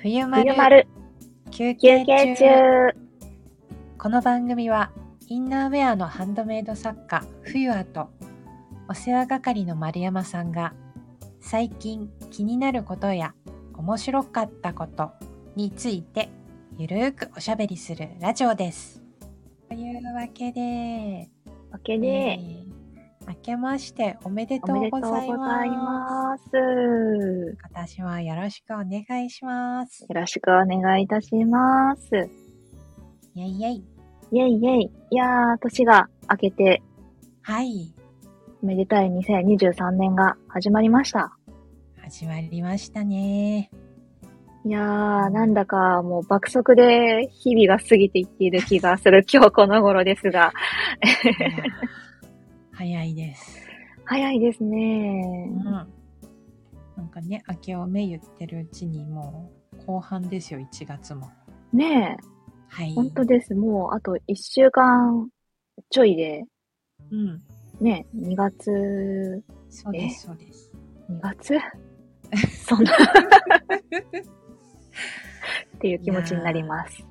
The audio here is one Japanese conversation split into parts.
冬丸冬丸休憩中中。この番組はインナーウェアのハンドメイド作家冬アとお世話係の丸山さんが最近気になることや面白かったことについてゆるーくおしゃべりするラジオです。というわけで、わけえで、ー明けましておめでとうございます。ます。よ今年はよろしくお願いします。ろしくお願いいたします。イェイイェイ。イェイイェイ。いやー、年が明けて、はい。めでたい2023年が始まりました。始まりましたね。いやー、なんだかもう爆速で日々が過ぎていっている気がする 今日この頃ですが、早いです。早いですねうん。。なんかね、明けおめ言ってるうちにもう後半ですよ、1月も。ねえ、はい。本当です。もうあと1週間ちょいで、うん。ね、2月、そうです、そうです。2月？そんな っていう気持ちになります。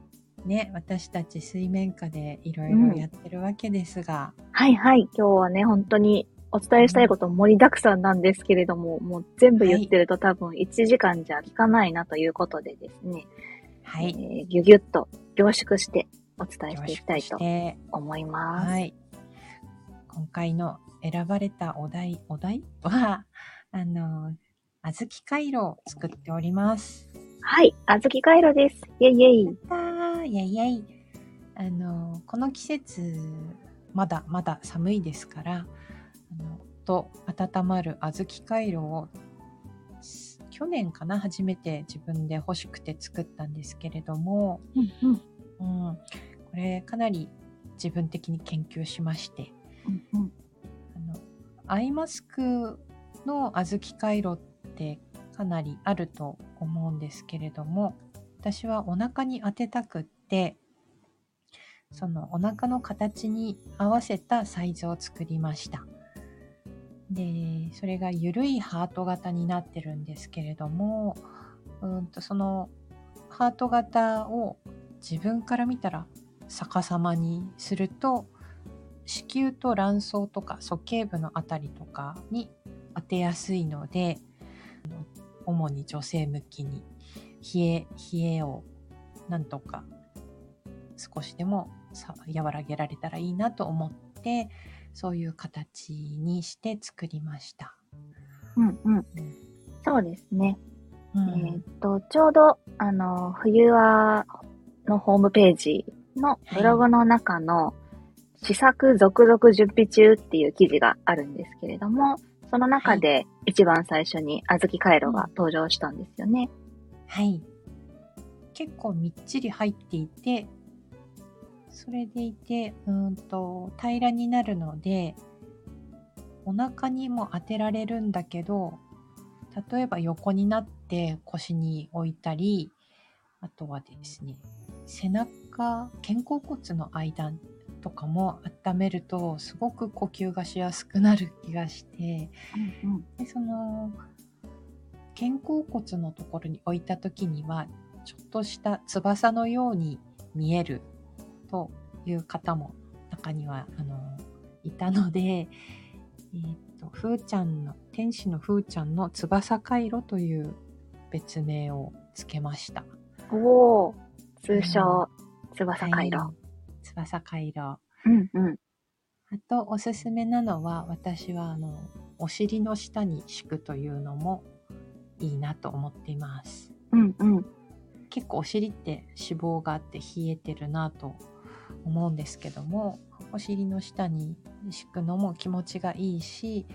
ね、私たち水面下でいろいろやってるわけですが、はいはい。今日はね、本当にお伝えしたいこと盛りだくさんなんですけれども、もう全部言ってると多分1時間じゃ聞かないなということでですね、えはい。ーぎゅぎゅっと凝縮してお伝えしていきたい凝と思います。はい。今回の選ばれたお題、お題？は、あの、小豆回路を作っております。はい。あずき回路です。イェイイェイ。イェイイェイあの、この季節、まだまだ寒いですから、あの、と温まる小豆回路を、す去年かな初めて自分で欲しくて作ったんですけれども、うんうん。うん、これかなり自分的に研究しまして、うんうん。あのアイマスクの小豆回路ってかなりあると思うんですけれども私はお腹に当てたくってそのお腹の形に合わせたサイズを作りました。でそれがゆるいハート型になってるんですけれどもうんとそのハート型を自分から見たら逆さまにすると子宮と卵巣とか鼠径部のあたりとかに当てやすいので主に女性向きに冷え冷えをなんとか少しでもさ和らげられたらいいなと思ってそういう形にして作りました。うんうん。うんそうですね。うんえーっと、ちょうど、あの、冬はのホームページのブログの中の試作続々準備中っていう記事があるんですけれども、その中で一番最初に小豆回路が登場したんですよね。はい。結構みっちり入っていて、それでいて、うーんと、平らになるので、お腹にも当てられるんだけど、例えば横になって腰に置いたり、あとはですね、背中、肩甲骨の間とかも温めると、すごく呼吸がしやすくなる気がして、うんうん。でその肩甲骨のところに置いた時にはちょっとした翼のように見えるという方も中にはあのいたので、えーっとふーちゃんの天使のふーちゃんの翼回路という別名をつけました。おー、通称、翼回路。はい翼回路。うんうん。あとおすすめなのは私はあのお尻の下に敷くというのもいいなと思っています。うんうん。結構お尻って脂肪があって冷えてるなと思うんですけどもお尻の下に敷くのも気持ちがいいし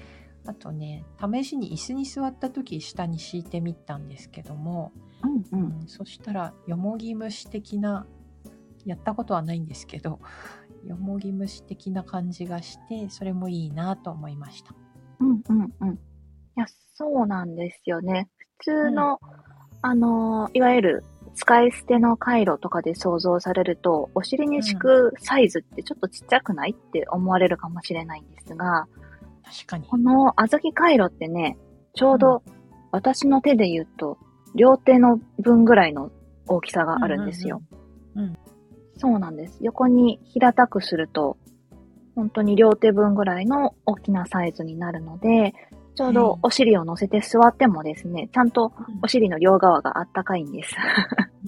あとね試しに椅子に座った時下に敷いてみたんですけども、うんう。うんんそしたらよもぎ虫的なやったことはないんですけどよもぎ虫的な感じがしてそれもいいなと思いました。うんうんうん。いや、そうなんですよね。普通の、あのー、いわゆる使い捨ての回路とかで想像されると、お尻に敷くサイズってちょっとちっちゃくないって思われるかもしれないんですが、確かに。この小豆回路ってね、ちょうど私の手で言うと、両手の分ぐらいの大きさがあるんですよ。うんうんうんそうなんです。横に平たくすると、本当に両手分ぐらいの大きなサイズになるので、ちょうどお尻を乗せて座ってもですね、ちゃんとお尻の両側があったかいんです。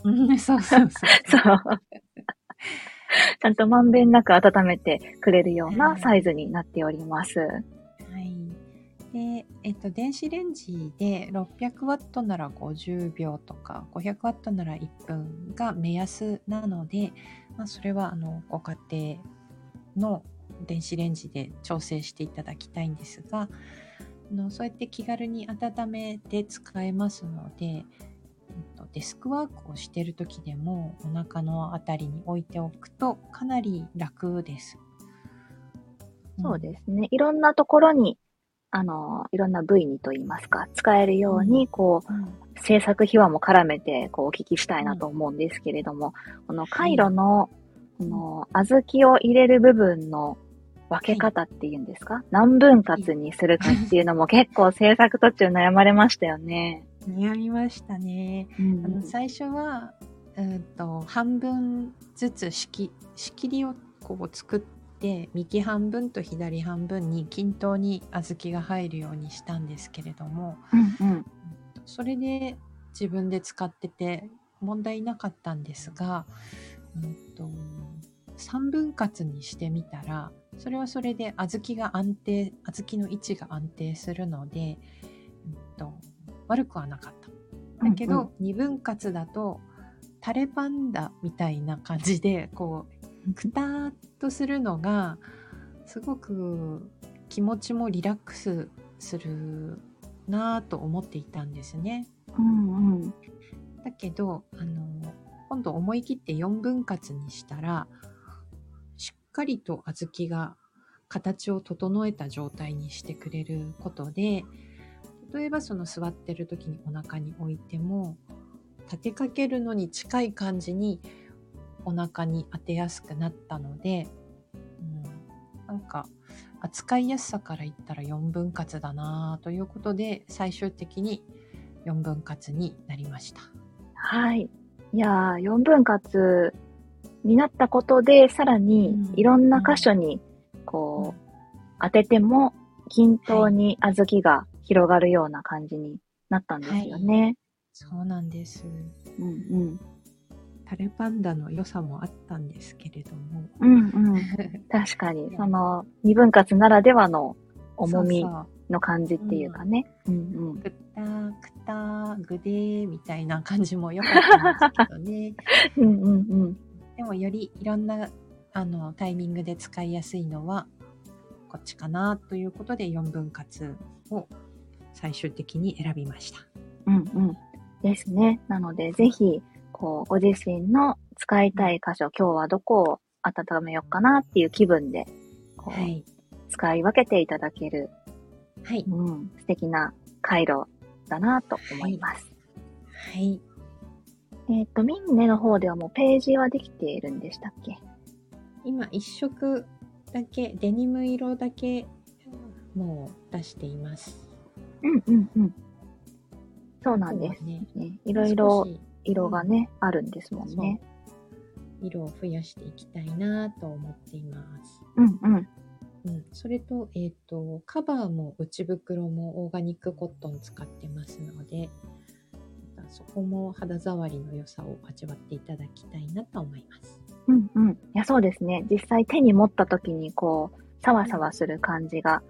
うん、そうそうそう。そう。ちゃんとまんべんなく温めてくれるようなサイズになっております。はい。で、えっと、電子レンジで600ワットなら50秒とか、500ワットなら1分が目安なので、まあ、それは、あの、ご家庭の電子レンジで調整していただきたいんですが、あのそうやって気軽に温めて使えますので、デスクワークをしている時でもお腹のあたりに置いておくとかなり楽です。そうですね。いろんなところに、あの、いろんな部位にと言いますか、使えるように、こう、うん。制作秘話も絡めて、こう、お聞きしたいなと思うんですけれども、この回路の、この、小豆を入れる部分の分け方っていうんですか、何分割にするかっていうのも結構制作途中悩まれましたよね。悩みましたね。うんあの最初は、うんと半分ずつ仕切仕切りをこう作って右半分と左半分に均等に小豆が入るようにしたんですけれどもうんうん。それで自分で使ってて問題なかったんですが、うん、と3分割にしてみたらそれはそれで小豆が安定小豆の位置が安定するので、うん、と悪くはなかった。だけど、うんうん二分割だとタレパンダみたいな感じでこうくたーっとするのがすごく気持ちもリラックスするなぁと思っていたんですね。うんうん。だけどあの今度思い切って4分割にしたらっかりと小豆が形を整えた状態にしてくれることで例えばその座ってる時にお腹に置いても立てかけるのに近い感じにお腹に当てやすくなったので、うん、なんか扱いやすさから言ったら4分割だなということで最終的に4分割になりました。はい。いやー、4分割になったことで、さらにうんいろんな箇所に、こう、当てても均等に小豆が広がるような感じになったんですよね。そうなんです。うんうん。タレパンダの良さもあったんですけれども。うんうん。確かに、その、二分割ならではの重みそうそうの感じっていうかね。うんうん。ぐったーくたーぐでーみたいな感じも良かったんですけどね。うんうんうん。でもよりいろんなあのタイミングで使いやすいのはこっちかなということで4分割を最終的に選びました。うんうん。ですね。なので、ぜひ、こう、ご自身の使いたい箇所、今日はどこを温めようかなっていう気分で、こう、はい。使い分けていただける、はい。うん、素敵な回路だなと思います。はい。えっ、と、ミンネの方ではもうページはできているんでしたっけ？今一色だけ、デニム色だけもう出しています。うんうんうん。そうなんです。ね。ね、いろいろ色がね、あるんですもんね。色を増やしていきたいなと思っています。うんうん。うん、それと、えっ、と、カバーも内袋もオーガニックコットン使ってますので、そこも肌触りの良さを味わっていただきたいなと思います。うんうん。いや、そうですね。実際手に持った時にこう、サワサワする感じが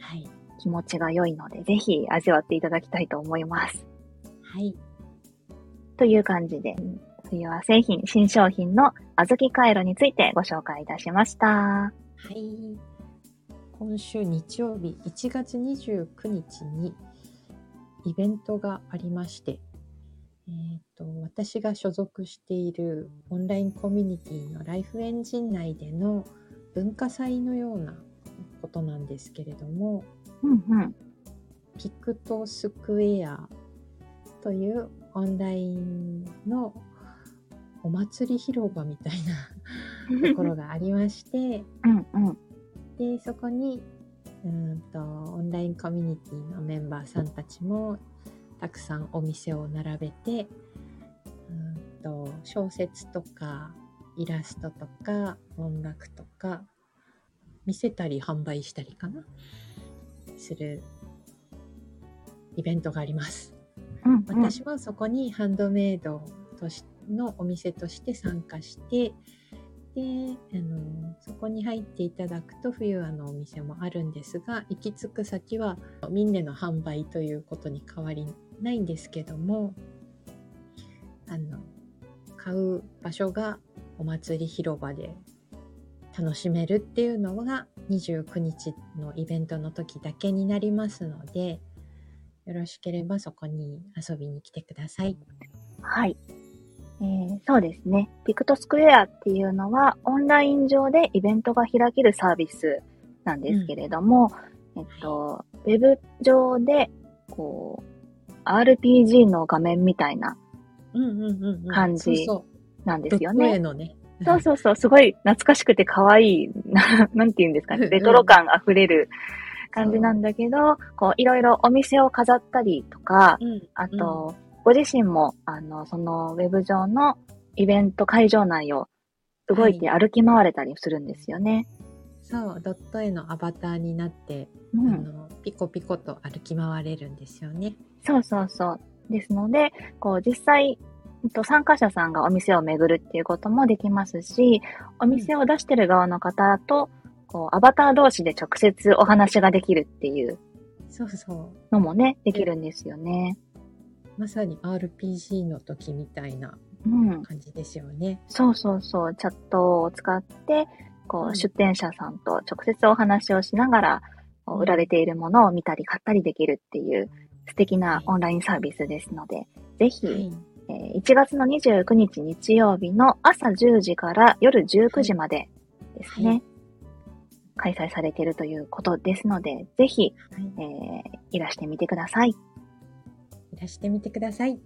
はい。気持ちが良いので、ぜひ味わっていただきたいと思います。はい。という感じで、冬は製品、新商品の小豆回路についてご紹介いたしました。はい。今週日曜日1月29日にイベントがありまして、えー、と私が所属しているオンラインコミュニティのライフエンジン内での文化祭のようなことなんですけれども、うんうん。ピクトスクエアというオンラインのお祭り広場みたいな ところがありまして、うんうん。でそこにうんとオンラインコミュニティのメンバーさんたちもたくさんお店を並べてうんと小説とかイラストとか音楽とか見せたり販売したりかなするイベントがあります。うん、うん。私はそこにハンドメイドとしのお店として参加してであのそこに入っていただくと冬はのお店もあるんですが行き着く先はミンネの販売ということに変わりないんですけどもあの買う場所がお祭り広場で楽しめるっていうのが29日のイベントの時だけになりますのでよろしければそこに遊びに来てください。はい。えーそうですね。ピクトスクエアっていうのは、オンライン上でイベントが開けるサービスなんですけれども、えっと、ウェブ上で、こう、RPG の画面みたいな、うんうんうんうん、感じそうなんでそう。すよドット絵ね。そうそうそう、すごい懐かしくて可愛い、な なんて言うんですかね、レトロ感あふれる感じなんだけど、こう、いろいろお店を飾ったりとか、うん。あと、ご自身も、あの、そのウェブ上のイベント会場内を動いて歩き回れたりするんですよね。そう、ドット絵のアバターになって、うん。あのピコピコと歩き回れるんですよね。そうそうそう。ですので、こう、実際、参加者さんがお店を巡るっていうこともできますし、お店を出してる側の方と、こう、アバター同士で直接お話ができるっていうそうそう。のもね、できるんですよね。まさに RPG の時みたいなうん。感じですよね。そうそうそう。チャットを使って、こう、うん出店者さんと直接お話をしながら、売られているものを見たり買ったりできるっていう素敵なはいオンラインサービスですので、ぜひ、はい。えー1月の29日日曜日の朝10時から夜19時までですね、開催されているということですので、ぜひ、はい。えーいらしてみてください。いらしてみてください。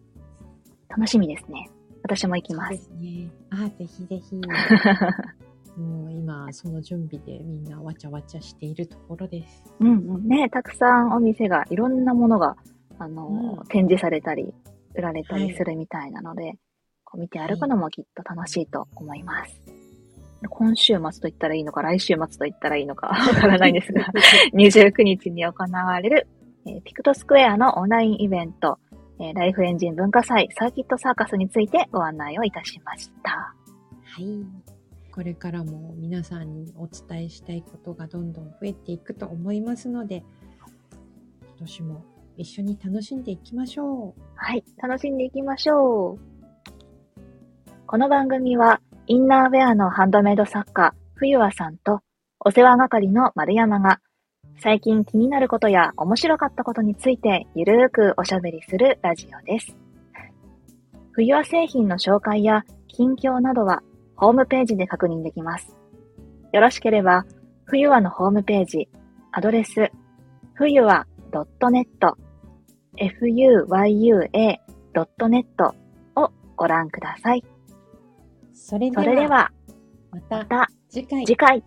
楽しみですね。私も行きま。そうですすね。あ、ぜひぜひ。もう今、その準備でみんなわちゃわちゃしているところです。うんうん。ね、たくさんお店が、いろんなものが、あのーうん展示されたり、売られたはいりするみたいなので、こう見て歩くのもきっと楽しいと思います。今週末と言ったらいいのか、来週末と言ったらいいのか、わからないんですが、29日に行われる、えーピクトスクエアのオンラインイベント、えーライフエンジン文化祭サーキットサーカスについてご案内をいたしました。はい。これからも皆さんにお伝えしたいことがどんどん増えていくと思いますので、今年も一緒に楽しんでいきましょう。はい、楽しんでいきましょう。この番組は、インナーウェアのハンドメイド作家、冬和さんと、お世話係の丸山が、最近気になることや面白かったことについてゆるーくおしゃべりするラジオです。冬和製品の紹介や近況などはホームページで確認できます。よろしければ、冬和のホームページ、アドレス、冬和 .net、fuyua.net をご覧ください。それでは、では、また次回